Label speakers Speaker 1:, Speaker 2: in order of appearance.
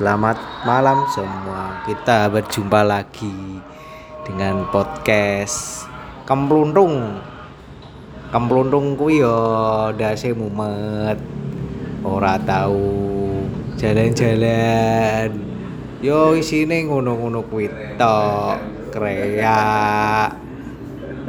Speaker 1: Selamat malam semua. Kita berjumpa lagi dengan podcast Kempluntung. Kempluntung kuwi yo dase mumet. Ora tahu jalan-jalan. Yo isine ngono-ngono kuwi tok. Kreak.